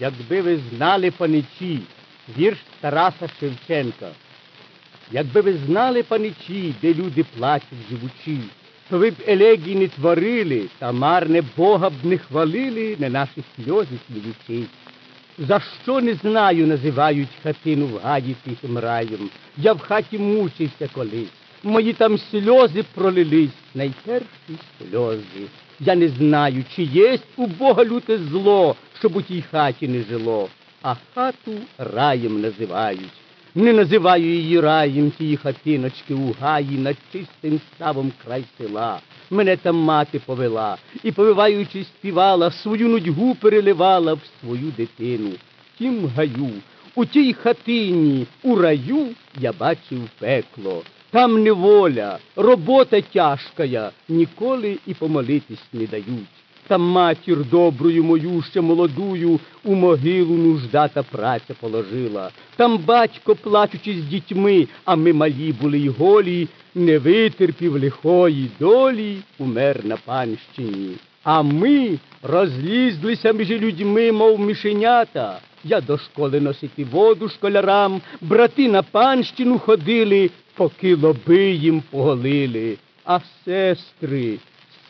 Якби ви знали паничі, вірш Тараса Шевченка. Якби ви знали паничі, де люди плачуть живучи, то ви б елегій не творили, та марне Бога б не хвалили, не наші сльози сміючи. За що не знаю, називають хатину в гаї тихим раєм. Я в хаті мучився колись. Мої там сльози пролились, найперші сльози. Я не знаю, чи єсть у Бога люте зло, щоб у тій хаті не жило, а хату раєм називають. Не називаю її раєм тії хатиночки у гаї над чистим ставом край села. Мене там мати повела і, повиваючи, співала, свою нудьгу переливала в свою дитину. Тім гаю, у тій хатині, у раю я бачив пекло. Там неволя, робота тяжкая, ніколи і помолитись не дають. Там матір добрую мою, ще молодую, у могилу нужда та праця положила. Там батько, плачучи з дітьми, а ми малі були й голі, не витерпів лихої долі, умер на панщині. А ми розлізлися між людьми, мов мишенята. Я до школи носити воду школярам, брати на панщину ходили, поки лоби їм поголили. А сестри,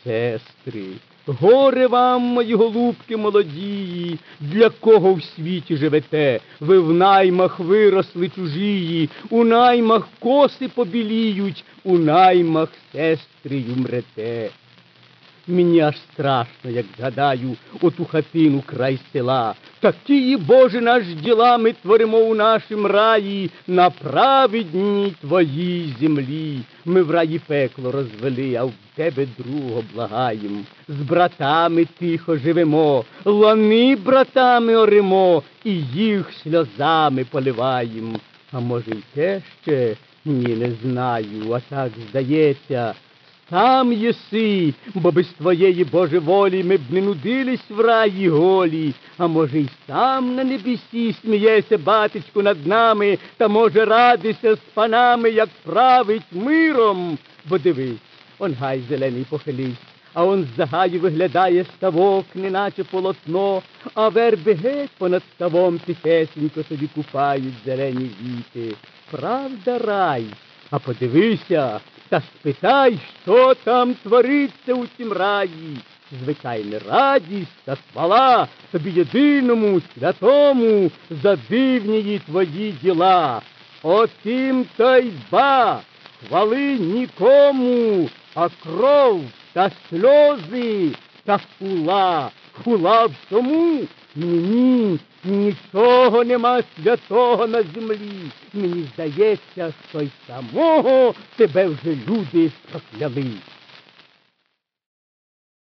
сестри, горе вам, мої голубки молодії, для кого в світі живете? Ви в наймах виросли чужії, у наймах коси побіліють, у наймах сестри умрете. Мені аж страшно, як згадаю оту хатину край села. Такі, Боже, наш діла ми творимо у нашім раї, на праведній твоїй землі. Ми в раї пекло розвели, а в тебе другого благаєм. З братами тихо живемо, лани братами оремо, і їх сльозами поливаєм. А може, й те ще? Ні, не знаю, а так здається. Сам єси, бо без твоєї Боже волі ми б не нудились в раї голі, а може, й сам на небесі смієся, батечку, над нами, та може радися з панами, як править миром. Бо дивись, он гай зелений похились, а он з загаю виглядає ставок, неначе полотно, а верби геть понад ставом тихесенько собі купають зелені віти. Правда, рай? А подивися та спитай, що там твориться у тім раї. Звичайна радість та хвала тобі єдиному, святому, за дивні твої діла. Отим та й ба, хвали нікому, а кров та сльози та хула. Хула в тому? Ні, нічого нема святого на землі. Мені здається, що й самого тебе вже люди прокляли.